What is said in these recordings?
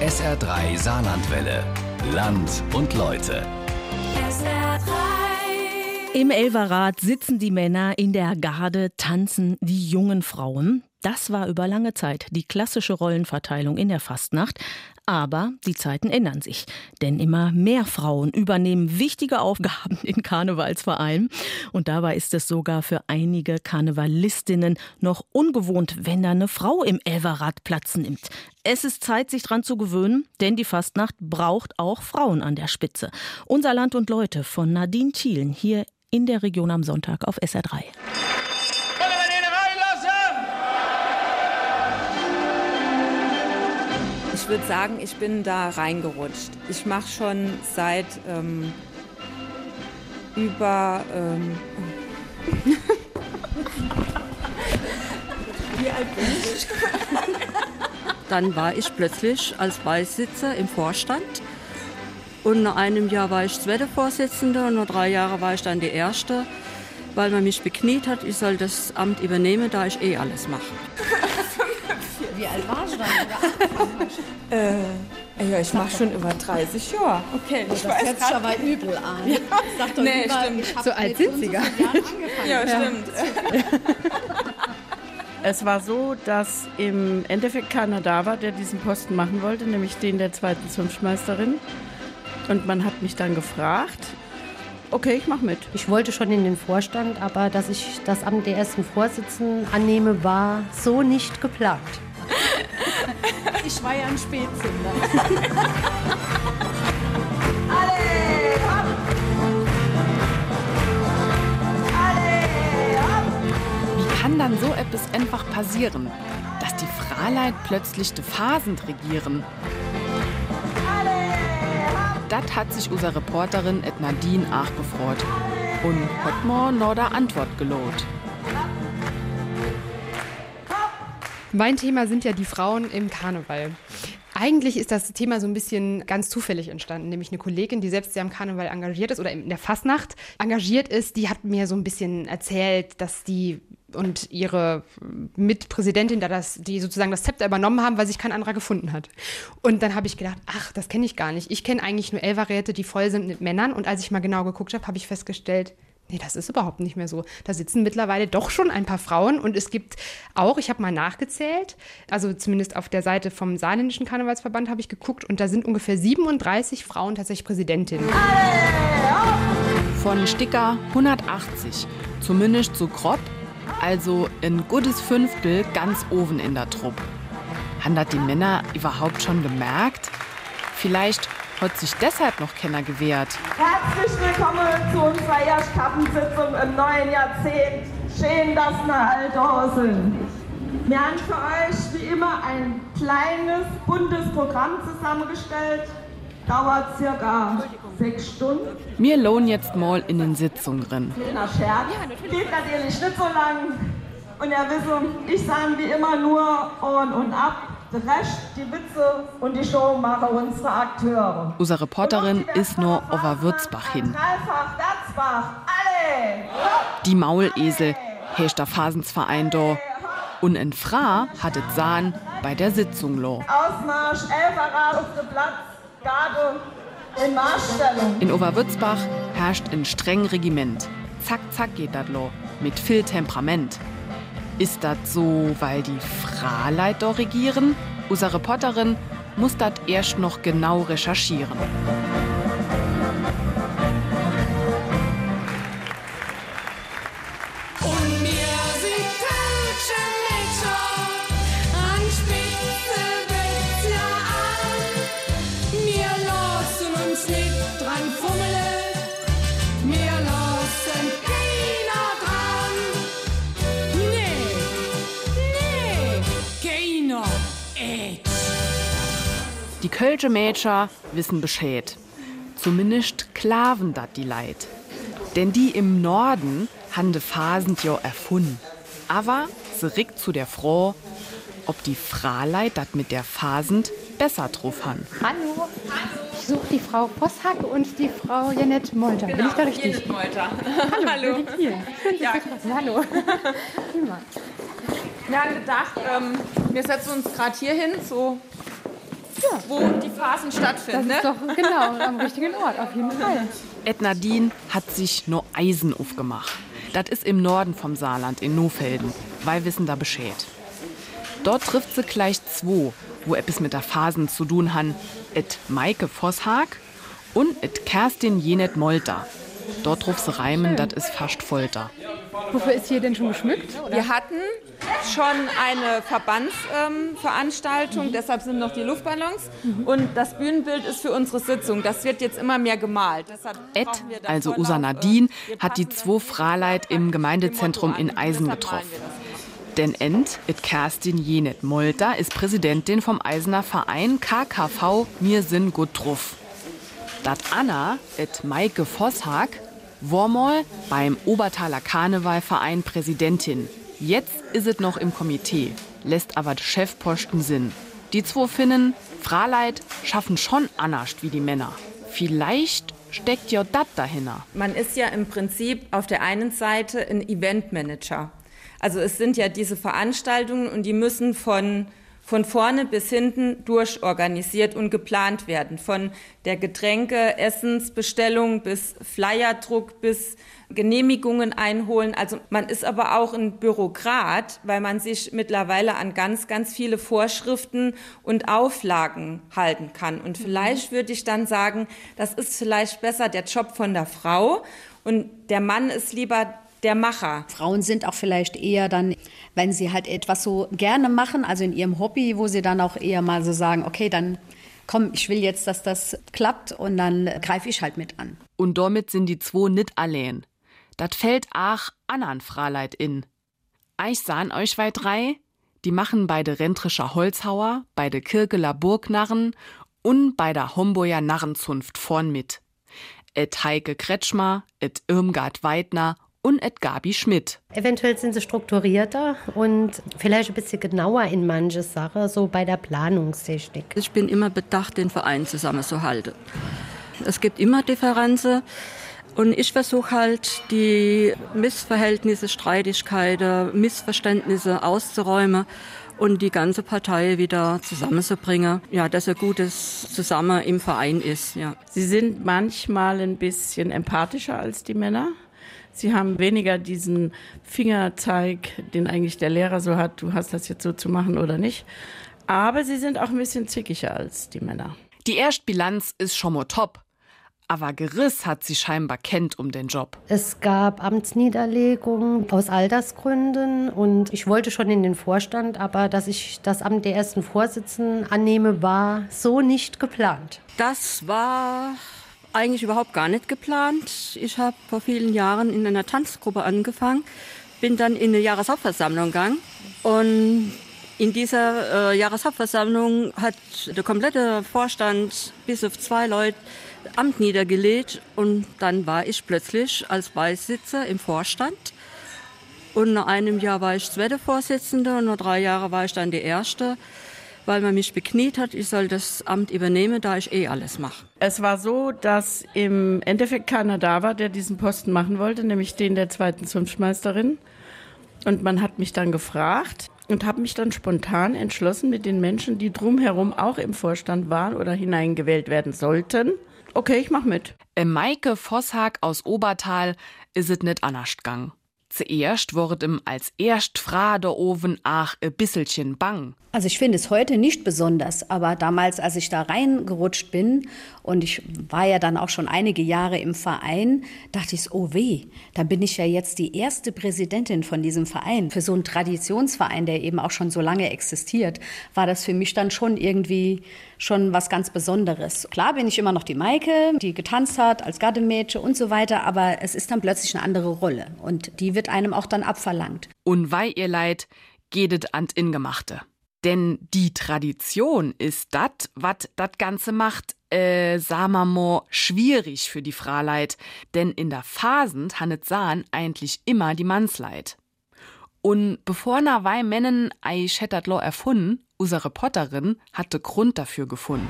SR3 Saarlandwelle. Land und Leute. Im Elverrad sitzen die Männer in der Garde, tanzen die jungen Frauen. Das war über lange Zeit die klassische Rollenverteilung in der Fastnacht. Aber die Zeiten ändern sich, denn immer mehr Frauen übernehmen wichtige Aufgaben in Karnevalsvereinen. Und dabei ist es sogar für einige Karnevalistinnen noch ungewohnt, wenn da eine Frau im Elverrad Platz nimmt. Es ist Zeit, sich dran zu gewöhnen, denn die Fastnacht braucht auch Frauen an der Spitze. Unser Land und Leute von Nadine Thielen hier in der Region am Sonntag auf SR3. Ich würde sagen, ich bin da reingerutscht. Ich mache schon seit ähm, über. Ähm, Wie alt bin ich? Dann war ich plötzlich als Beisitzer im Vorstand. Und nach einem Jahr war ich zweite Vorsitzende und nach drei Jahren war ich dann die erste, weil man mich bekniet hat, ich soll das Amt übernehmen, da ich eh alles mache. Wie alt warst du dann? äh, ja, ich mache schon über 30 Jahre. Okay, das Ich weiß hört sich aber übel an. Ja. Sag doch Nee, lieber, stimmt. ich So alt sind Sie gar. Ja, stimmt. Es war so, dass im Endeffekt keiner da war, der diesen Posten machen wollte, nämlich den der zweiten Zunftmeisterin. Und man hat mich dann gefragt, okay, ich mache mit. Ich wollte schon in den Vorstand, aber dass ich das Amt der ersten Vorsitzenden annehme, war so nicht geplant. Ich war ja ein Spätzünder. Wie kann dann so etwas einfach passieren, dass die Fraleit plötzlich de Phasen regieren? Das hat sich unsere Reporterin et Nadine auch gefreut und hat mir noch Antwort gelohnt. Mein Thema sind ja die Frauen im Karneval. Eigentlich ist das Thema so ein bisschen ganz zufällig entstanden, nämlich eine Kollegin, die selbst sehr am Karneval engagiert ist oder in der Fastnacht engagiert ist, die hat mir so ein bisschen erzählt, dass die und ihre Mitpräsidentin da das, die sozusagen das Zepter übernommen haben, weil sich kein anderer gefunden hat. Und dann habe ich gedacht, ach, das kenne ich gar nicht. Ich kenne eigentlich nur Elverräte, die voll sind mit Männern. Und als ich mal genau geguckt habe, habe ich festgestellt, Nee, das ist überhaupt nicht mehr so. Da sitzen mittlerweile doch schon ein paar Frauen und es gibt auch, ich habe mal nachgezählt, also zumindest auf der Seite vom Saarländischen Karnevalsverband habe ich geguckt und da sind ungefähr 37 Frauen tatsächlich Präsidentinnen. Von Sticker 180, zumindest so grob, also ein gutes Fünftel ganz oben in der Truppe. Haben das die Männer überhaupt schon gemerkt? Vielleicht hat sich deshalb noch keiner gewehrt. Herzlich willkommen zu unserer Erstkappensitzung im neuen Jahrzehnt. Schön, dass wir all da sind. Wir haben für euch wie immer ein kleines, buntes Programm zusammengestellt. Dauert circa sechs Stunden. Mir lohnen jetzt mal in den Sitzungen drin. Kleiner Scherz. Geht natürlich nicht so lang. Und ihr wisst, ich sage wie immer nur on und ab. Der Rest, die Witze und die Show machen unsere Akteure. Unsere Reporterin ist nur Datzbach, alle! Die Maulesel, herrscht der Phasensverein da. Und in Fra hat es Sahn bei der Sitzung lo. Ausmarsch, Elferrad auf dem Platz, Garde in Marschstellung. In Oberwürzbach herrscht ein streng Regiment. Zack, zack geht das lo. Mit viel Temperament. Ist das so, weil die Fraleit da regieren? Unsere Reporterin muss das erst noch genau recherchieren. Kölsche Mädchen wissen Bescheid. Zumindest klaven dat die Leid. Denn die im Norden han de Phasend jo erfunden. Aber se rickt zu der Frau, ob die Fraleit dat mit der Phasend besser drauf han. Hallo, ich suche die Frau Vosshack und die Frau Janette Molter. Bin ich da richtig? Judith Molter. Hallo. Hallo. Thiel. Schön, Sie Ja. zu. Hallo. Prima. Wir haben gedacht, ähm, wir setzen uns gerade hier hin, so wo die Phasen stattfinden. Das ist ne? doch genau am richtigen Ort, auf jeden Fall. Edna Dien hat sich no Eisen aufgemacht. Das ist im Norden vom Saarland, in Nofelden. Weil wissen da Bescheid. Dort trifft sie gleich zwei, wo etwas mit der Phasen zu tun han. Et Maike Vosshag und et Kerstin Jenet Molter. Dort ruft sie reimen, das ist fast Folter. Wofür ist hier denn schon geschmückt? Wir hatten schon eine Verbandsveranstaltung, deshalb sind noch die Luftballons. Und das Bühnenbild ist für unsere Sitzung. Das wird jetzt immer mehr gemalt. Ed, also Vorlauf, Usa äh, Nadine, hat die zwei Fraleit im Gemeindezentrum in Eisen getroffen. Denn End, it Kerstin Jenet Molter, ist Präsidentin vom Eisener Verein KKV Mir Sinn gut drauf. Dat Anna, et Maike Vosshag, war mal beim Obertaler Karnevalverein Präsidentin. Jetzt is it noch im Komitee, lässt aber Chefposten Sinn. Die zwei Finnen, Fraleit, schaffen schon anders wie die Männer. Vielleicht steckt ja dat dahinter. Man ist ja im Prinzip auf der einen Seite ein Eventmanager. Also es sind ja diese Veranstaltungen und die müssen von, von vorne bis hinten durchorganisiert und geplant werden. Von der Getränke, Essensbestellung bis Flyerdruck bis Genehmigungen einholen. Also man ist aber auch ein Bürokrat, weil man sich mittlerweile an ganz, ganz viele Vorschriften und Auflagen halten kann. Und vielleicht würde ich dann sagen, das ist vielleicht besser der Job von der Frau und der Mann ist lieber der Macher. Frauen sind auch vielleicht eher dann, wenn sie halt etwas so gerne machen, also in ihrem Hobby, wo sie dann auch eher mal so sagen, okay, dann komm, ich will jetzt, dass das klappt und dann greife ich halt mit an. Und damit sind die zwei nit allein. Dat fällt ach anan Fraleit in. Ich sahen euch weit drei, die machen bei de Rentrischer Holzhauer, bei de Kirkeler Burgnarren und bei der Homburger Narrenzunft vorn mit. Et Heike Kretschmer, et Irmgard Weidner und et Gabi Schmidt. Eventuell sind sie strukturierter und vielleicht ein bisschen genauer in manche Sachen, so bei der Planungstechnik. Ich bin immer bedacht, den Verein zusammenzuhalten. Es gibt immer Differenzen. Und ich versuche halt, die Missverhältnisse, Streitigkeiten, Missverständnisse auszuräumen und die ganze Partei wieder zusammenzubringen. Ja, dass ein gutes Zusammen im Verein ist. Ja. Sie sind manchmal ein bisschen empathischer als die Männer. Sie haben weniger diesen Fingerzeig, den eigentlich der Lehrer so hat, du hast das jetzt so zu machen oder nicht. Aber sie sind auch ein bisschen zickiger als die Männer. Die Erstbilanz ist schon mal top. Aber Geriss hat sie scheinbar kennt um den Job. Es gab Amtsniederlegungen aus Altersgründen und ich wollte schon in den Vorstand, aber dass ich das Amt der ersten Vorsitzenden annehme, war so nicht geplant. Das war eigentlich überhaupt gar nicht geplant. Ich habe vor vielen Jahren in einer Tanzgruppe angefangen, bin dann in eine Jahreshauptversammlung gegangen und in dieser äh, Jahreshauptversammlung hat der komplette Vorstand bis auf zwei Leute Amt niedergelegt und dann war ich plötzlich als Beisitzer im Vorstand. Und nach einem Jahr war ich zweite Vorsitzende und nach drei Jahren war ich dann die erste, weil man mich bekniet hat, ich soll das Amt übernehmen, da ich eh alles mache. Es war so, dass im Endeffekt keiner da war, der diesen Posten machen wollte, nämlich den der zweiten Zunftmeisterin. Und man hat mich dann gefragt und habe mich dann spontan entschlossen mit den Menschen, die drumherum auch im Vorstand waren oder hineingewählt werden sollten. Okay, ich mach mit. Äh, Maike Vosshag aus Obertal is it net anders gang. Zuerst wurdet ihm als erst fra der Oven ach e bisselchen bang. Also ich finde es heute nicht besonders, aber damals, als ich da reingerutscht bin und ich war ja dann auch schon einige Jahre im Verein, dachte ich, oh weh, da bin ich ja jetzt die erste Präsidentin von diesem Verein. Für so einen Traditionsverein, der eben auch schon so lange existiert, war das für mich dann schon irgendwie schon was ganz Besonderes. Klar bin ich immer noch die Maike, die getanzt hat als Gardemädchen und so weiter, aber es ist dann plötzlich eine andere Rolle und die wird einem auch dann abverlangt. Und weil ihr leid, gehtet an Ingemachte. Denn die Tradition ist dat, wat dat Ganze macht, äh, mal, schwierig für die Fraleit. Denn in der Phasen hannet sahen eigentlich immer die Mannsleit. Und bevor na wei Männen ei schettert lo erfunden, unsere Reporterin hatte Grund dafür gefunden.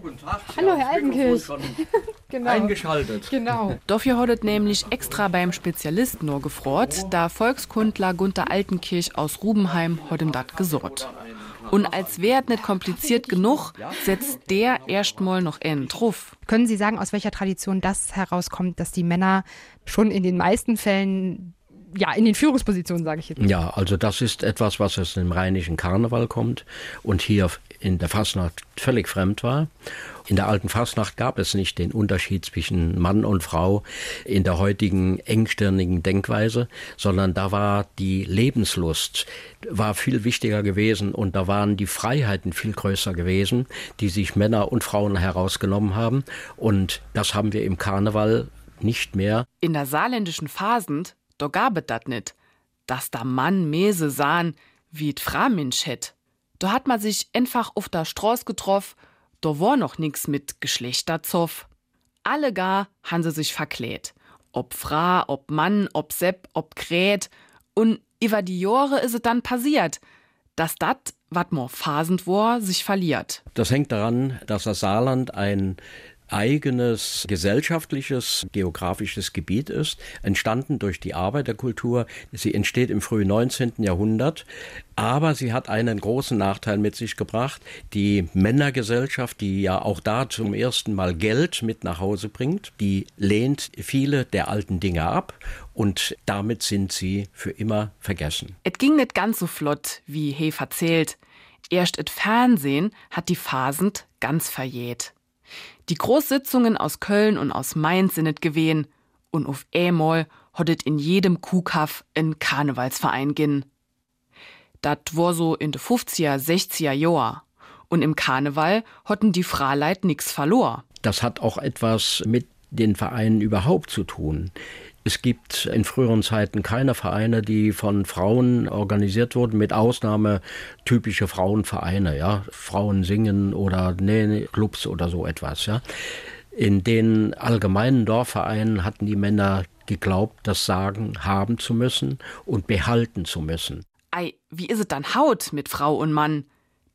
Hallo, guten Tag. Hallo, Herr das Altenkirch. Genau. Eingeschaltet. Genau. Dafür hattet nämlich extra beim Spezialist nur gefrot, da Volkskundler Gunther Altenkirch aus Rubenheim heute dat gesorgt. Und als wäre nicht kompliziert genug, setzt der erstmal noch einen drauf. Können Sie sagen, aus welcher Tradition das herauskommt, dass die Männer schon in den meisten Fällen ja, in den Führungspositionen, sage ich jetzt. Ja, also das ist etwas, was aus dem rheinischen Karneval kommt und hier in der Fastnacht völlig fremd war. In der alten Fastnacht gab es nicht den Unterschied zwischen Mann und Frau in der heutigen engstirnigen Denkweise, sondern da war die Lebenslust war viel wichtiger gewesen und da waren die Freiheiten viel größer gewesen, die sich Männer und Frauen herausgenommen haben und das haben wir im Karneval nicht mehr. In der saarländischen Phasend da gabet dat nit, dass da Mann Mese sahen, wie d Framinsch het. Da hat man sich einfach auf der Stroß getroffen, da war noch nix mit Geschlechterzoff. Alle gar han se sich verkläht. Ob Fra, ob Mann, ob Sepp, ob Krät. Und iwwer die Jore is es dann passiert, dass dat, wat mo phasend war, sich verliert. Das hängt daran, dass das Saarland ein eigenes gesellschaftliches, geografisches Gebiet ist, entstanden durch die Arbeiterkultur. Sie entsteht im frühen 19. Jahrhundert, aber sie hat einen großen Nachteil mit sich gebracht. Die Männergesellschaft, die ja auch da zum ersten Mal Geld mit nach Hause bringt, die lehnt viele der alten Dinge ab und damit sind sie für immer vergessen. Et ging nicht ganz so flott, wie He erzählt. Erst et Fernsehen hat die Phasend ganz verjäht. Die Großsitzungen aus Köln und aus Mainz sinnet gewehen und auf Ämol hoddet in jedem Kuhkaff en Karnevalsverein gin. Dat war so in de 50er, 60er Joa. Und im Karneval hotten die Fraleit nix verlor. Das hat auch etwas mit den Vereinen überhaupt zu tun. Es gibt in früheren Zeiten keine Vereine, die von Frauen organisiert wurden, mit Ausnahme typische Frauenvereine, ja, Frauen singen oder Nähclubs oder so etwas, ja. In den allgemeinen Dorfvereinen hatten die Männer geglaubt, das Sagen haben zu müssen und behalten zu müssen. Ei, wie is es dann Haut mit Frau und Mann?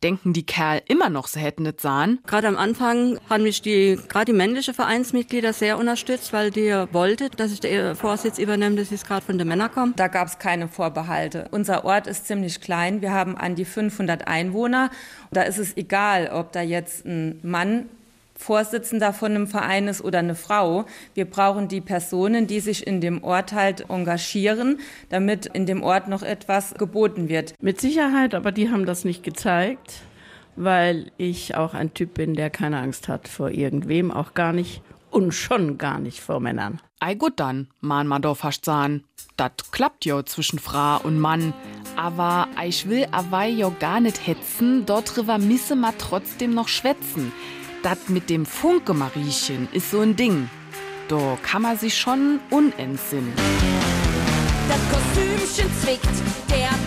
Denken die Kerl immer noch, sie hätten es sahen? Gerade am Anfang haben mich die, gerade die männliche Vereinsmitglieder sehr unterstützt, weil die wollte, dass ich den Vorsitz übernehme, dass es gerade von den Männern kommt. Da gab es keine Vorbehalte. Unser Ort ist ziemlich klein. Wir haben an die 500 Einwohner. Da ist es egal, ob da jetzt ein Mann Vorsitzender von einem Verein ist oder eine Frau. Wir brauchen die Personen, die sich in dem Ort halt engagieren, damit in dem Ort noch etwas geboten wird. Mit Sicherheit, aber die haben das nicht gezeigt, weil ich auch ein Typ bin, der keine Angst hat vor irgendwem, auch gar nicht und schon gar nicht vor Männern. Ei gut dann, man man doch fast sagen. Dat klappt jo zwischen Frau und Mann. Aber ich will awei jo gar nicht hetzen, dort drüber misse ma trotzdem noch schwätzen dat mit dem Funkemariechen ist so ein Ding. Da kann man sich schon unentsinnen. Das Kostümchen zwickt, der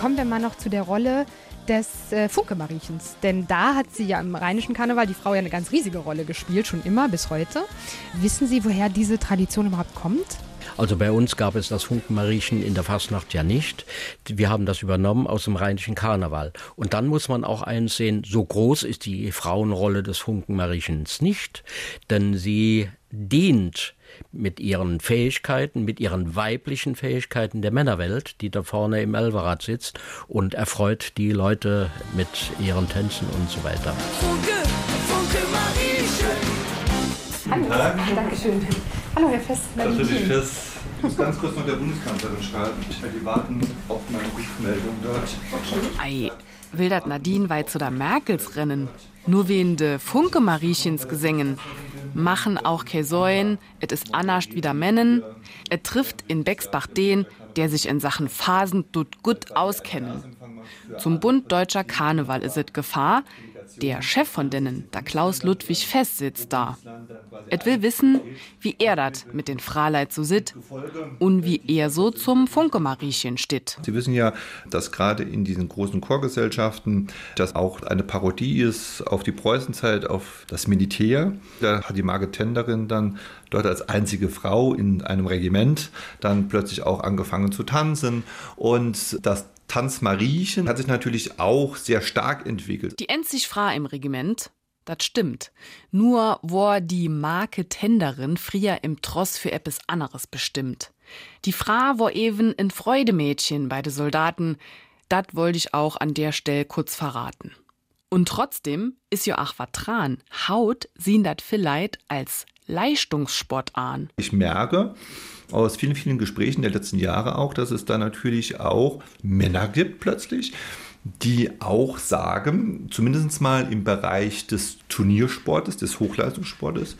Kommen wir mal noch zu der Rolle des äh, Funke-Mariechens. Denn da hat sie ja im rheinischen Karneval die Frau ja eine ganz riesige Rolle gespielt, schon immer bis heute. Wissen Sie, woher diese Tradition überhaupt kommt? Also bei uns gab es das Funkenmariechen in der Fastnacht ja nicht. Wir haben das übernommen aus dem rheinischen Karneval. Und dann muss man auch einsehen, so groß ist die Frauenrolle des Funkenmariechens nicht, denn sie dient mit ihren Fähigkeiten, mit ihren weiblichen Fähigkeiten der Männerwelt, die da vorne im Elverrad sitzt und erfreut die Leute mit ihren Tänzen und so weiter. Funke, Funke Mariechen. Guten Tag. Dankeschön. Hallo, Herr Fest. Das will ich das ich muss ganz kurz noch der Bundeskanzlerin schreiben. Die warten auf meine Rückmeldung dort. Ei, will dat Nadine weit zu der Merkels rennen? Nur wen de Funke Mariechens gesängen. Machen auch Käsäuen, et is anascht wieder Männen. Et trifft in Bexbach den, der sich in Sachen Phasen tut gut auskennen. Zum Bund deutscher Karneval is et Gefahr, Der Chef von denen, der Klaus Ludwig Fest, sitzt da. Et will wissen, wie er dat mit den Fraleit so sit und wie er so zum Funke-Mariechen steht. Sie wissen ja, dass gerade in diesen großen Chorgesellschaften das auch eine Parodie ist auf die Preußenzeit, auf das Militär. Da hat die Margit Tenderin dann dort als einzige Frau in einem Regiment dann plötzlich auch angefangen zu tanzen. Und Tanzmariechen hat sich natürlich auch sehr stark entwickelt. Die einzig Frau im Regiment, das stimmt. Nur war die Marke Tenderin früher im Tross für etwas anderes bestimmt. Die Frau war eben ein Freudemädchen bei den Soldaten. Das wollte ich auch an der Stelle kurz verraten. Und trotzdem ist ja auch Watran. Haut sehen das vielleicht als Leistungssport an. Ich merke aus vielen, vielen Gesprächen der letzten Jahre auch, dass es da natürlich auch Männer gibt plötzlich, die auch sagen, zumindest mal im Bereich des Turniersportes, des Hochleistungssportes,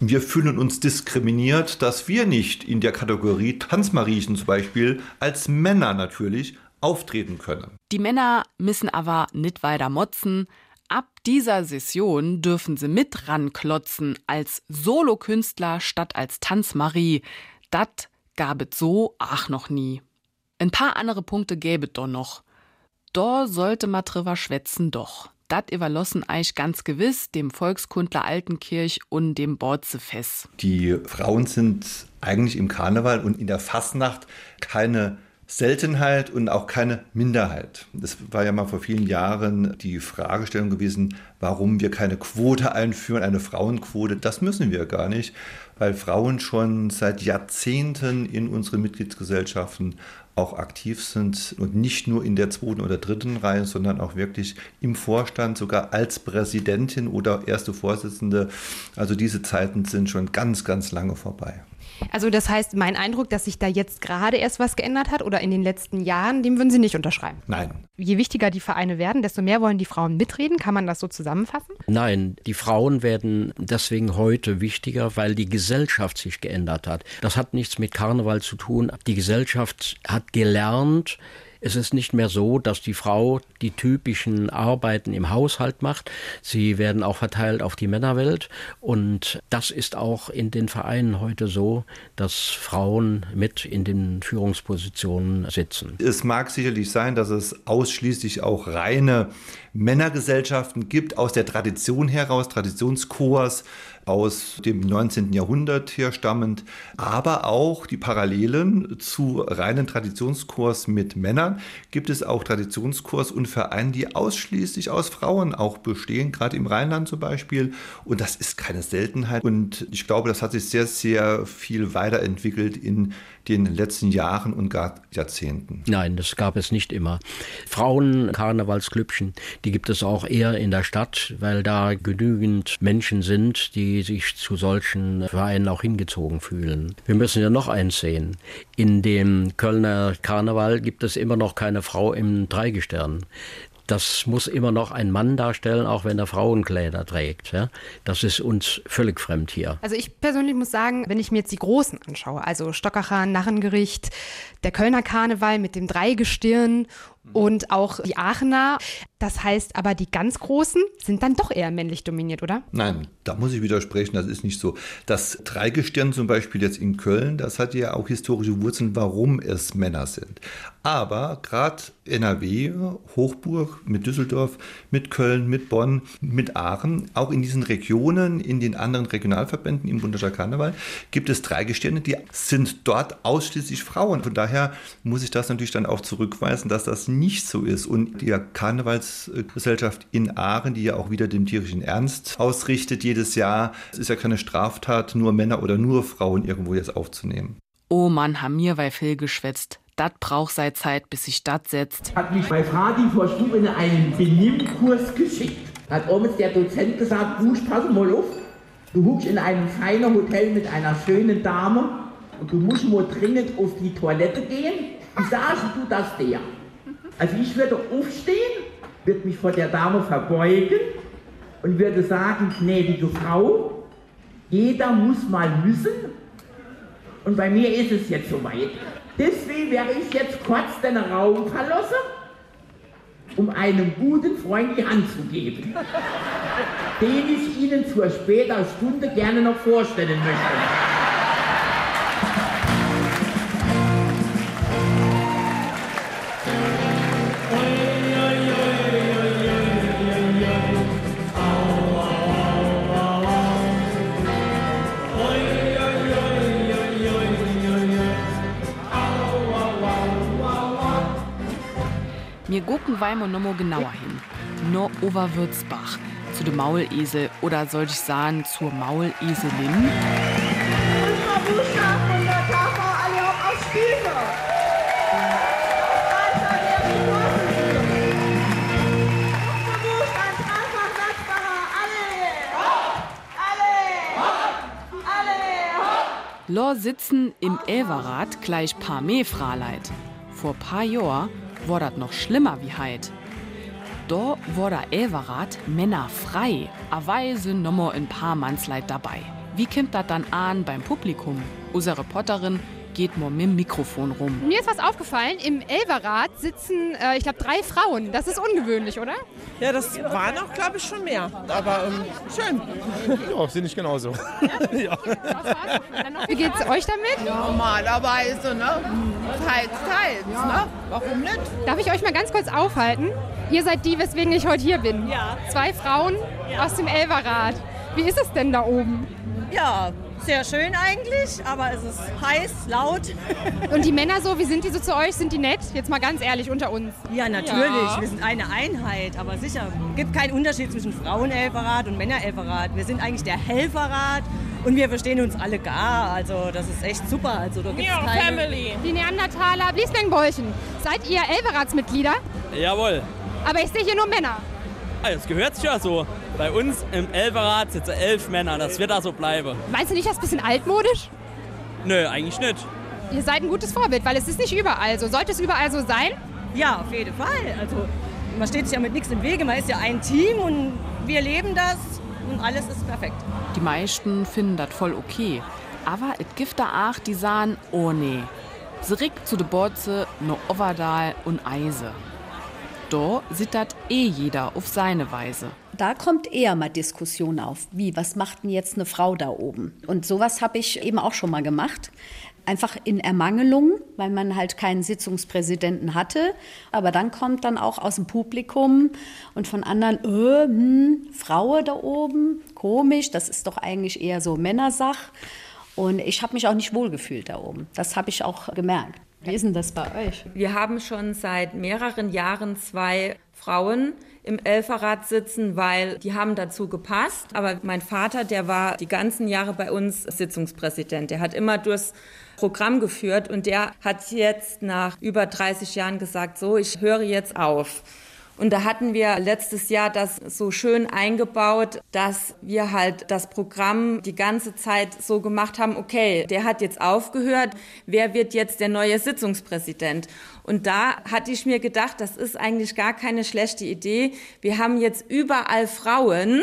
wir fühlen uns diskriminiert, dass wir nicht in der Kategorie Tanzmariechen zum Beispiel als Männer natürlich auftreten können. Die Männer müssen aber nicht weiter motzen. Ab dieser Session dürfen sie mit ranklotzen als Solokünstler statt als Tanzmarie. Dat gab es so ach noch nie. Ein paar andere Punkte gäbe doch noch. Da sollte ma drüber schwätzen doch. Dat überlassen eich ganz gewiss dem Volkskundler Altenkirch und dem Bordzefess. Die Frauen sind eigentlich im Karneval und in der Fastnacht keine Seltenheit und auch keine Minderheit. Das war ja mal vor vielen Jahren die Fragestellung gewesen, warum wir keine Quote einführen, eine Frauenquote. Das müssen wir gar nicht, weil Frauen schon seit Jahrzehnten in unseren Mitgliedsgesellschaften auch aktiv sind und nicht nur in der zweiten oder dritten Reihe, sondern auch wirklich im Vorstand, sogar als Präsidentin oder erste Vorsitzende. Also diese Zeiten sind schon ganz, ganz lange vorbei. Also das heißt, mein Eindruck, dass sich da jetzt gerade erst was geändert hat oder in den letzten Jahren, dem würden Sie nicht unterschreiben. Nein. Je wichtiger die Vereine werden, desto mehr wollen die Frauen mitreden. Kann man das so zusammenfassen? Nein, die Frauen werden deswegen heute wichtiger, weil die Gesellschaft sich geändert hat. Das hat nichts mit Karneval zu tun. Die Gesellschaft hat gelernt, es ist nicht mehr so, dass die Frau die typischen Arbeiten im Haushalt macht. Sie werden auch verteilt auf die Männerwelt. Und das ist auch in den Vereinen heute so, dass Frauen mit in den Führungspositionen sitzen. Es mag sicherlich sein, dass es ausschließlich auch reine Männergesellschaften gibt, aus der Tradition heraus, Traditionschors aus dem 19. Jahrhundert herstammend, aber auch die Parallelen zu reinen Traditionskurs mit Männern gibt es auch Traditionskurs und Vereine, die ausschließlich aus Frauen auch bestehen, gerade im Rheinland zum Beispiel. Und das ist keine Seltenheit. Und ich glaube, das hat sich sehr, sehr viel weiterentwickelt in den letzten Jahren und gar Jahrzehnten. Nein, das gab es nicht immer. Frauen Karnevalsklüppchen, die gibt es auch eher in der Stadt, weil da genügend Menschen sind, die sich zu solchen Vereinen auch hingezogen fühlen. Wir müssen ja noch eins sehen. In dem Kölner Karneval gibt es immer noch keine Frau im Dreigestirn das muss immer noch ein Mann darstellen, auch wenn er Frauenkleider trägt. Ja? Das ist uns völlig fremd hier. Also ich persönlich muss sagen, wenn ich mir jetzt die Großen anschaue, also Stockacher, Narrengericht, der Kölner Karneval mit dem Dreigestirn und auch die Aachener. Das heißt aber, die ganz Großen sind dann doch eher männlich dominiert, oder? Nein, da muss ich widersprechen, das ist nicht so. Das Dreigestirn zum Beispiel jetzt in Köln, das hat ja auch historische Wurzeln, warum es Männer sind. Aber gerade NRW, Hochburg mit Düsseldorf, mit Köln, mit Bonn, mit Aachen, auch in diesen Regionen, in den anderen Regionalverbänden im Bundesstaat Karneval, gibt es Dreigestirne, die sind dort ausschließlich Frauen. Von daher muss ich das natürlich dann auch zurückweisen, dass das nicht so ist. Und die Karnevalsgesellschaft in Aachen, die ja auch wieder dem tierischen Ernst ausrichtet jedes Jahr, es ist ja keine Straftat, nur Männer oder nur Frauen irgendwo jetzt aufzunehmen. Oh Mann, haben mir bei Phil geschwätzt. Dat braucht sei Zeit, bis sich dat setzt. Hat mich bei Fradi vor Stub in einen Benimmkurs geschickt. Hat oben der Dozent gesagt, Busch, pass mal auf, du huckst in einem feinen Hotel mit einer schönen Dame und du musst nur dringend auf die Toilette gehen. Wie sagst du das der? Also ich würde aufstehen, würde mich vor der Dame verbeugen und würde sagen, gnädige Frau, jeder muss mal müssen. Und bei mir ist es jetzt soweit. Deswegen werde ich jetzt kurz den Raum verlassen um einem guten Freund die Hand zu geben, den ich Ihnen zur später Stunde gerne noch vorstellen möchte. Gucken Weimo nochmal genauer hin. No Oberwürzbach, zu dem Maulesel oder soll ich sagen zur Mauleselin? Und. Lor sitzen im Elverrad gleich paar Mefraleit. Vor paar Jahr war das noch schlimmer wie heit. Da war der Elverrad Männer frei, aber sind nommer ein paar Mannsleit dabei. Wie kommt das dann an beim Publikum? Unsere Reporterin geht mal mit dem Mikrofon rum. Mir ist was aufgefallen, im Elverrad sitzen, äh, ich glaube, drei Frauen. Das ist ungewöhnlich, oder? Ja, das waren auch, glaube ich, schon mehr. Aber ähm, schön. Ja, sehe ich genauso. ja. Wie geht's euch damit? Normalerweise, ne? Teils, teils, ne? Warum nicht? Darf ich euch mal ganz kurz aufhalten? Ihr seid die, weswegen ich heute hier bin. Ja. Zwei Frauen aus dem Elverrad. Wie ist es denn da oben? Ja, sehr schön eigentlich, aber es ist heiß, laut. Und die Männer so, wie sind die so zu euch? Sind die nett? Jetzt mal ganz ehrlich unter uns. Ja, natürlich. Ja. Wir sind eine Einheit, aber sicher. Es gibt keinen Unterschied zwischen Frauenelferrat und Männerelferrat. Wir sind eigentlich der Helferrat und wir verstehen uns alle gar. Also das ist echt super. Also da gibt's keine Family. Die Neandertaler, Bliesbängenbäulchen. Seid ihr Elverratsmitglieder? Jawohl. Aber ich sehe hier nur Männer. Ah, Das gehört sich ja so. Bei uns im Elferrad sitzen elf Männer. Das wird da so bleiben. Meinst du nicht, das ist ein bisschen altmodisch? Nö, eigentlich nicht. Ihr seid ein gutes Vorbild, weil es ist nicht überall so. Sollte es überall so sein? Ja, auf jeden Fall. Also man steht sich ja mit nichts im Wege. Man ist ja ein Team und wir leben das und alles ist perfekt. Die meisten finden das voll okay. Aber es gibt da auch, die sagen, oh nee. Zurück zu de Borze, no Overdal und Eise. Da sieht das eh jeder auf seine Weise. Da kommt eher mal Diskussion auf. Wie, was macht denn jetzt eine Frau da oben? Und sowas habe ich eben auch schon mal gemacht. Einfach in Ermangelung, weil man halt keinen Sitzungspräsidenten hatte. Aber dann kommt dann auch aus dem Publikum und von anderen, äh, hm, Frau da oben, komisch, das ist doch eigentlich eher so Männersach. Und ich habe mich auch nicht wohlgefühlt da oben. Das habe ich auch gemerkt. Wie ist denn das bei euch? Wir haben schon seit mehreren Jahren zwei Frauen im Elferrat sitzen, weil die haben dazu gepasst. Aber mein Vater, der war die ganzen Jahre bei uns Sitzungspräsident. Der hat immer durchs Programm geführt und der hat jetzt nach über 30 Jahren gesagt, so, ich höre jetzt auf. Und da hatten wir letztes Jahr das so schön eingebaut, dass wir halt das Programm die ganze Zeit so gemacht haben, okay, der hat jetzt aufgehört, wer wird jetzt der neue Sitzungspräsident? Und da hatte ich mir gedacht, das ist eigentlich gar keine schlechte Idee. Wir haben jetzt überall Frauen.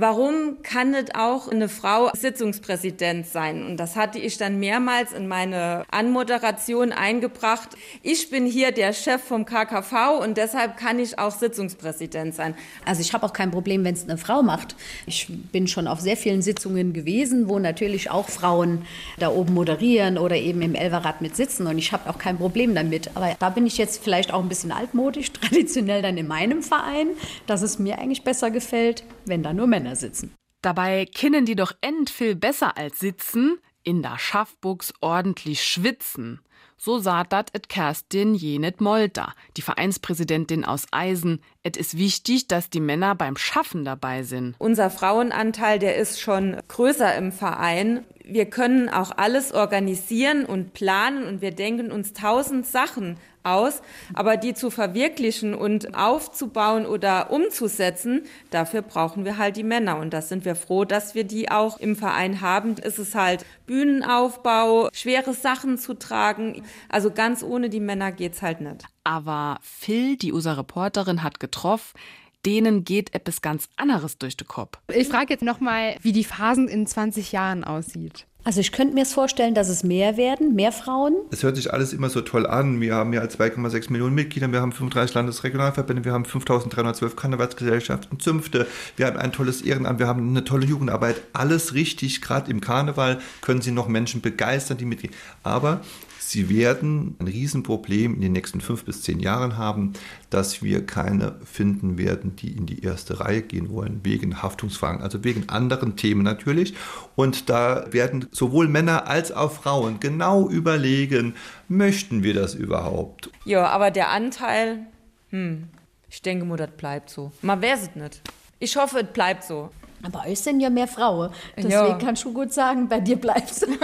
Warum kann nicht auch eine Frau Sitzungspräsident sein? Und das hatte ich dann mehrmals in meine Anmoderation eingebracht. Ich bin hier der Chef vom KKV und deshalb kann ich auch Sitzungspräsident sein. Also ich habe auch kein Problem, wenn es eine Frau macht. Ich bin schon auf sehr vielen Sitzungen gewesen, wo natürlich auch Frauen da oben moderieren oder eben im Elverrad mit sitzen. Und ich habe auch kein Problem damit. Aber da bin ich jetzt vielleicht auch ein bisschen altmodisch, traditionell dann in meinem Verein, dass es mir eigentlich besser gefällt, wenn da nur Männer sitzen. Dabei kennen die doch end viel besser als sitzen, in der Schaffbuchs ordentlich schwitzen. So sagt dat et Kerstin Jenet Molter, die Vereinspräsidentin aus Eisen. Et ist wichtig, dass die Männer beim Schaffen dabei sind. Unser Frauenanteil, der ist schon größer im Verein. Wir können auch alles organisieren und planen und wir denken uns tausend Sachen aus, aber die zu verwirklichen und aufzubauen oder umzusetzen, dafür brauchen wir halt die Männer und das sind wir froh, dass wir die auch im Verein haben. Es ist halt Bühnenaufbau, schwere Sachen zu tragen, also ganz ohne die Männer geht's halt nicht. Aber Phil, die unsere Reporterin, hat getroffen, denen geht etwas ganz anderes durch den Kopf. Ich frage jetzt nochmal, wie die Phasen in 20 Jahren aussieht. Also ich könnte mir es vorstellen, dass es mehr werden, mehr Frauen. Es hört sich alles immer so toll an. Wir haben ja 2,6 Millionen Mitglieder, wir haben 35 Landesregionalverbände, wir haben 5312 Karnevalsgesellschaften, Zünfte, wir haben ein tolles Ehrenamt, wir haben eine tolle Jugendarbeit. Alles richtig, gerade im Karneval können Sie noch Menschen begeistern, die mitgehen. Aber Sie werden ein Riesenproblem in den nächsten fünf bis zehn Jahren haben, dass wir keine finden werden, die in die erste Reihe gehen wollen, wegen Haftungsfragen, also wegen anderen Themen natürlich. Und da werden sowohl Männer als auch Frauen genau überlegen, möchten wir das überhaupt? Ja, aber der Anteil, hm, ich denke mal, das bleibt so. Man weiß es nicht. Ich hoffe, es bleibt so. Aber euch sind ja mehr Frauen. Deswegen Ja. kannst du gut sagen, bei dir bleibt's.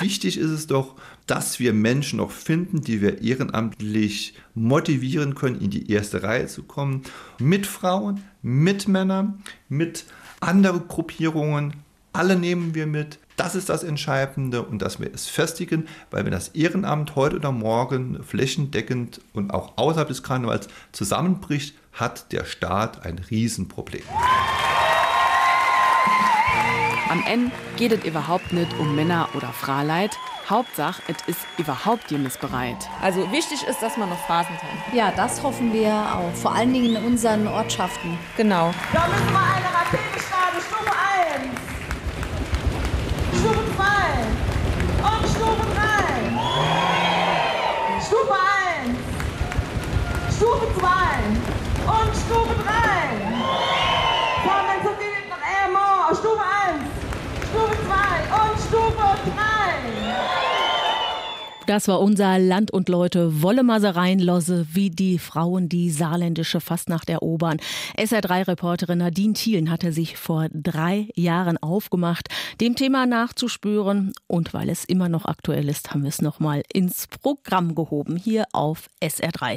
Wichtig ist es doch, dass wir Menschen noch finden, die wir ehrenamtlich motivieren können, in die erste Reihe zu kommen. Mit Frauen, mit Männern, mit anderen Gruppierungen. Alle nehmen wir mit. Das ist das Entscheidende und dass wir es festigen, weil wenn das Ehrenamt heute oder morgen flächendeckend und auch außerhalb des Karnevals zusammenbricht, hat der Staat ein Riesenproblem. Am Ende geht es überhaupt nicht um Männer oder Frauleid. Hauptsache, es ist überhaupt missbereit. Also wichtig ist, dass man noch Phasen kann. Ja, das hoffen wir auch. Vor allen Dingen in unseren Ortschaften. Genau. Da müssen wir eine Das war unser Land und Leute Wolle Masereien-Losse, wie die Frauen die saarländische Fastnacht erobern. SR3-Reporterin Nadine Thielen hatte sich vor drei Jahren aufgemacht, dem Thema nachzuspüren. Und weil es immer noch aktuell ist, haben wir es nochmal ins Programm gehoben, hier auf SR3.